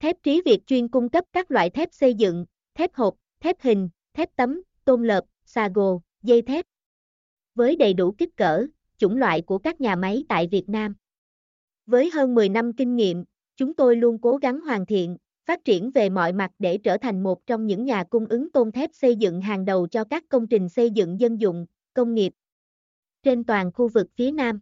Thép Trí Việt chuyên cung cấp các loại thép xây dựng, thép hộp, thép hình, thép tấm, tôn lợp, xà gồ, dây thép. Với đầy đủ kích cỡ, chủng loại của các nhà máy tại Việt Nam. Với hơn 10 năm kinh nghiệm, chúng tôi luôn cố gắng hoàn thiện, phát triển về mọi mặt để trở thành một trong những nhà cung ứng tôn thép xây dựng hàng đầu cho các công trình xây dựng dân dụng, công nghiệp trên toàn khu vực phía Nam.